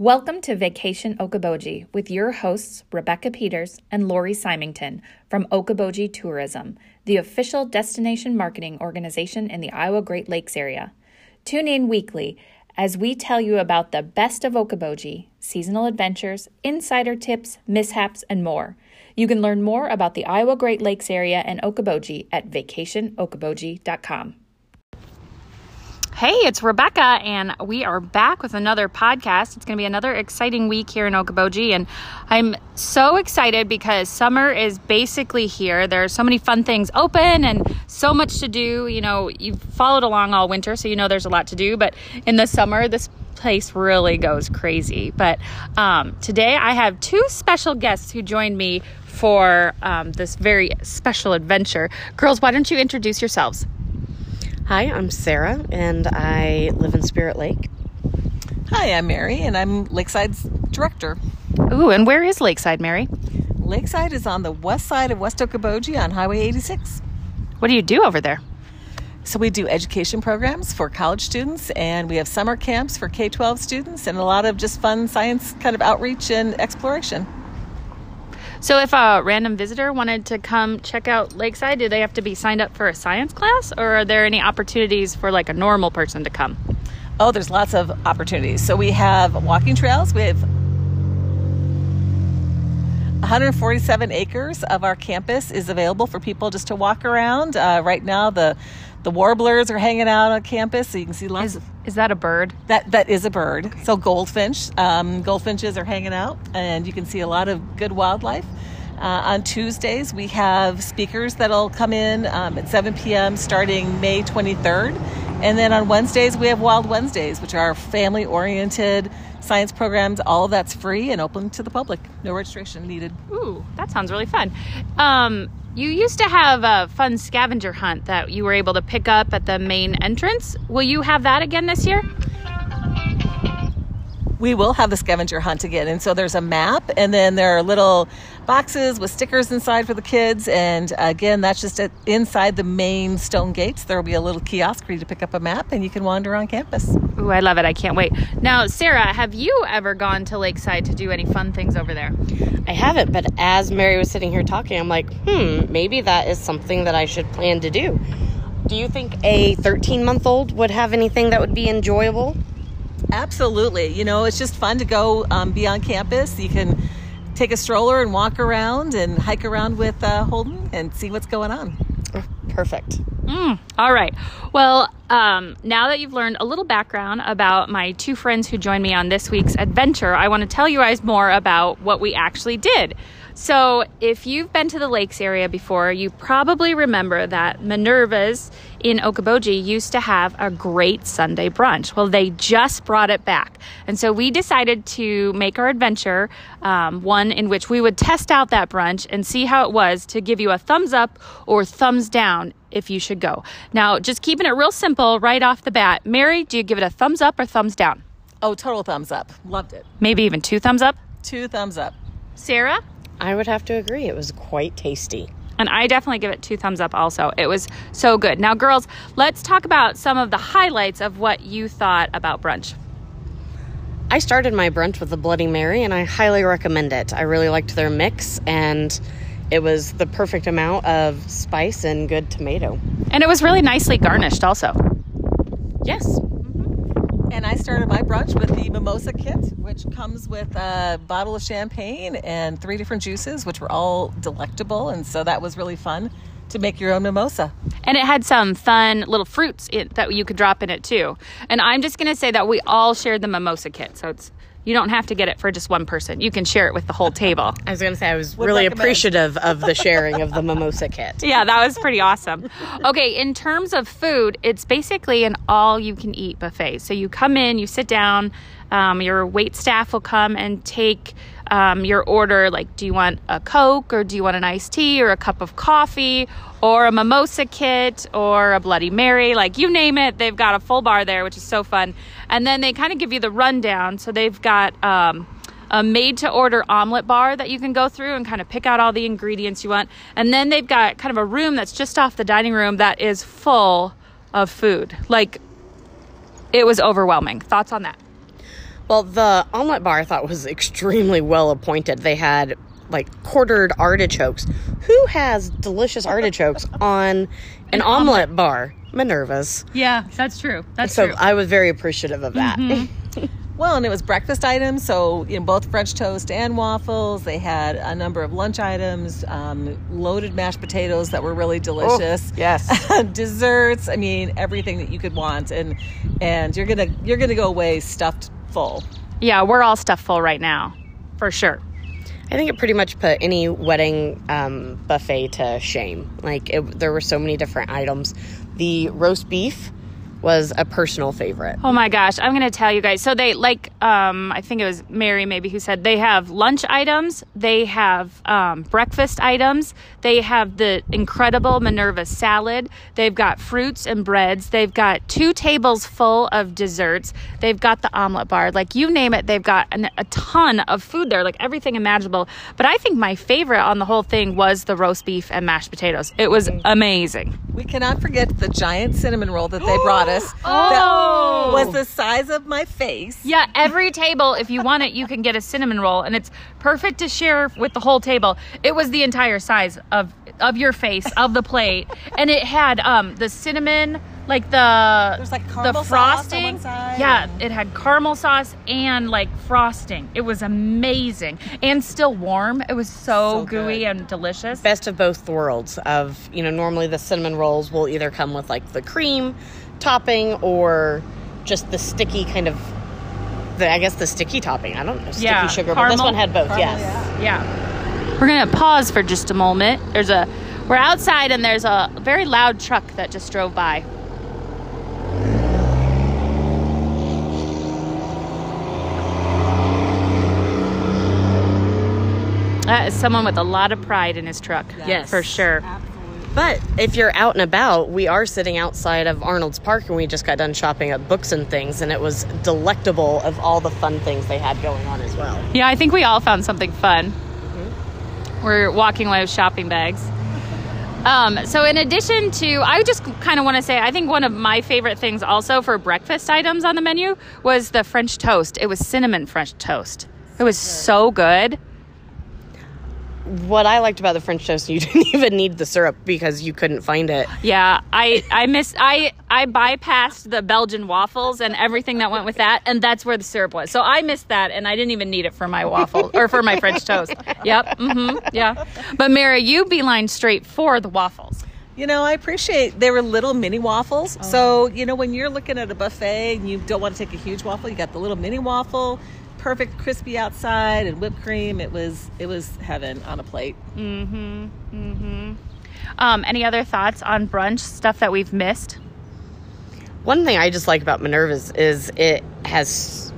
Welcome to Vacation Okoboji with your hosts, Rebecca Peters and Lori Symington from Okoboji Tourism, the official destination marketing organization in the Iowa Great Lakes area. Tune in weekly as we tell you about the best of Okoboji, seasonal adventures, insider tips, mishaps, and more. You can learn more about the Iowa Great Lakes area and Okoboji at vacationokoboji.com. Hey, it's Rebecca, and we are back with another podcast. It's going to be another exciting week here in Okoboji, and I'm so excited because summer is basically here. There are so many fun things open and so much to do. You know, you've followed along all winter, so you know there's a lot to do, but in the summer, this place really goes crazy. But um, today, I have two special guests who joined me for um, this very special adventure. Girls, why don't you introduce yourselves? Hi, I'm Sarah, and I live in Spirit Lake. Hi, I'm Mary, and I'm Lakeside's director. Ooh, and where is Lakeside, Mary? Lakeside is on the west side of West Okoboji on Highway 86. What do you do over there? So, we do education programs for college students, and we have summer camps for K 12 students, and a lot of just fun science kind of outreach and exploration. So, if a random visitor wanted to come check out Lakeside, do they have to be signed up for a science class, or are there any opportunities for like a normal person to come? Oh, there's lots of opportunities. So, we have walking trails. We have 147 acres of our campus is available for people just to walk around. Uh, right now, the the warblers are hanging out on campus, so you can see lots Is, of is that a bird? that. That is a bird. So goldfinch, um, goldfinches are hanging out, and you can see a lot of good wildlife. Uh, on Tuesdays, we have speakers that'll come in um, at 7 p.m. starting May 23rd. And then on Wednesdays, we have Wild Wednesdays, which are family oriented science programs. All of that's free and open to the public. No registration needed. Ooh, that sounds really fun. Um, you used to have a fun scavenger hunt that you were able to pick up at the main entrance. Will you have that again this year? We will have the scavenger hunt again. And so there's a map, and then there are little boxes with stickers inside for the kids. And again, that's just at, inside the main stone gates. There will be a little kiosk for you to pick up a map, and you can wander on campus. Ooh, I love it. I can't wait. Now, Sarah, have you ever gone to Lakeside to do any fun things over there? I haven't, but as Mary was sitting here talking, I'm like, hmm, maybe that is something that I should plan to do. Do you think a 13 month old would have anything that would be enjoyable? Absolutely. You know, it's just fun to go um, be on campus. You can take a stroller and walk around and hike around with uh, Holden and see what's going on. Perfect. Mm, all right. Well, um, now that you've learned a little background about my two friends who joined me on this week's adventure, I want to tell you guys more about what we actually did. So, if you've been to the lakes area before, you probably remember that Minerva's in Okoboji used to have a great Sunday brunch. Well, they just brought it back. And so we decided to make our adventure um, one in which we would test out that brunch and see how it was to give you a thumbs up or thumbs down if you should go. Now, just keeping it real simple right off the bat. Mary, do you give it a thumbs up or thumbs down? Oh, total thumbs up. Loved it. Maybe even two thumbs up? Two thumbs up. Sarah? I would have to agree. It was quite tasty. And I definitely give it two thumbs up also. It was so good. Now, girls, let's talk about some of the highlights of what you thought about brunch. I started my brunch with a Bloody Mary, and I highly recommend it. I really liked their mix, and it was the perfect amount of spice and good tomato. And it was really nicely garnished also. Yes. And I started my brunch with the mimosa kit, which comes with a bottle of champagne and three different juices, which were all delectable. And so that was really fun to make your own mimosa. And it had some fun little fruits in, that you could drop in it too. And I'm just going to say that we all shared the mimosa kit. So it's you don't have to get it for just one person. You can share it with the whole table. I was going to say I was Would really recommend. appreciative of the sharing of the mimosa kit. yeah, that was pretty awesome. Okay, in terms of food, it's basically an all you can eat buffet. So you come in, you sit down, um, your wait staff will come and take um, your order. Like, do you want a Coke or do you want an iced tea or a cup of coffee or a mimosa kit or a Bloody Mary? Like, you name it, they've got a full bar there, which is so fun. And then they kind of give you the rundown. So they've got. Um, a made to order omelet bar that you can go through and kind of pick out all the ingredients you want. And then they've got kind of a room that's just off the dining room that is full of food. Like it was overwhelming. Thoughts on that? Well, the omelet bar I thought was extremely well appointed. They had like quartered artichokes. Who has delicious artichokes on an, omelet, bar? Minerva's. Yeah, that's true. That's So true. I was very appreciative of that. Well, and it was breakfast items, so you know both French toast and waffles. They had a number of lunch items, um, loaded mashed potatoes that were really delicious. yes. desserts. I mean, everything that you could want, and and you're gonna you're gonna go away stuffed full. yeah, we're all stuffed full right now, for sure. I think it pretty much put any wedding um, buffet to shame. Like it, there were so many different items. The roast beef was a personal favorite. Oh my gosh, I'm gonna tell you guys. So they like, um, I think it was Mary maybe who said they have lunch items, they have um, breakfast items, they have the incredible Minerva salad, they've got fruits and breads, they've got two tables full of desserts, they've got the omelet bar, like you name it, they've got an, a ton of food there, like everything imaginable. But I think my favorite on the whole thing was the roast beef and mashed potatoes. It was amazing. We cannot forget the giant cinnamon roll that they brought Oh! That was the size of my face. Yeah, every table, if you want it, you can get a cinnamon roll, and it's perfect to share with the whole table. It was the entire size of of your face of the plate, and it had um the cinnamon, like the There's, like, the on frosting. side yeah, it had caramel sauce and like frosting. It was amazing and still warm. It was so, So gooey good. and delicious. Best of both worlds. Of you know, normally the cinnamon rolls will either come with like the cream topping or just the sticky kind of. The, I guess the sticky topping. I don't know. Sticky Yeah, sugar, but this one had both. Caramel, yes. yeah. Yeah. We're gonna pause for just a moment. There's a we're outside and there's a very loud truck that just drove by. That is someone with a lot of pride in his truck. Yes. For sure. But if you're out and about, we are sitting outside of Arnolds Park and we just got done shopping at books and things, and it was delectable of all the fun things they had going on as well. Yeah, I think we all found something fun. We're walking away with shopping bags. Um, so, in addition to, I just kind of want to say, I think one of my favorite things also for breakfast items on the menu was the French toast. It was cinnamon French toast. It was so good. What I liked about the French toast, you didn't even need the syrup because you couldn't find it. Yeah, I I missed I I bypassed the Belgian waffles and everything that went with that, and that's where the syrup was. So I missed that, and I didn't even need it for my waffle or for my French toast. Yep, mm-hmm, yeah. But Mary, you beeline straight for the waffles. You know, I appreciate they were little mini waffles. Oh. So, you know, when you're looking at a buffet and you don't want to take a huge waffle, you got the little mini waffle, perfect crispy outside and whipped cream. It was it was heaven on a plate. Mm hmm. Mm Um, any other thoughts on brunch stuff that we've missed? One thing I just like about Minerva's is it has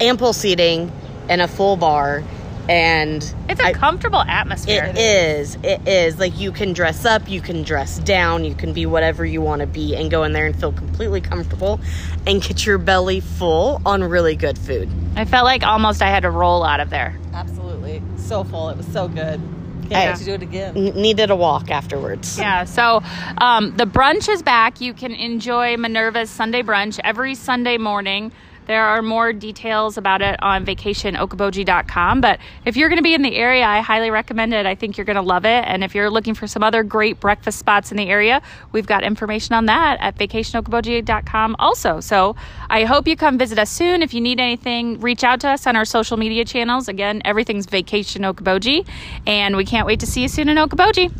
ample seating and a full bar, and It's a I- comfortable atmosphere. It is. It is. Like you can dress up, you can dress down, you can be whatever you want to be and go in there and feel completely comfortable and get your belly full on really good food. I felt like almost I had to roll out of there. Absolutely. So full. It was so good. Can't Hey. wait to do it again. Needed a walk afterwards. Yeah, so um, the brunch is back. You can enjoy Minerva's Sunday brunch every Sunday morning. There are more details about it on vacationokoboji.com. But if you're going to be in the area, I highly recommend it. I think you're going to love it. And if you're looking for some other great breakfast spots in the area, we've got information on that at vacationokoboji.com also. So I hope you come visit us soon. If you need anything, reach out to us on our social media channels. Again, everything's Vacation Okoboji. And we can't wait to see you soon in Okoboji.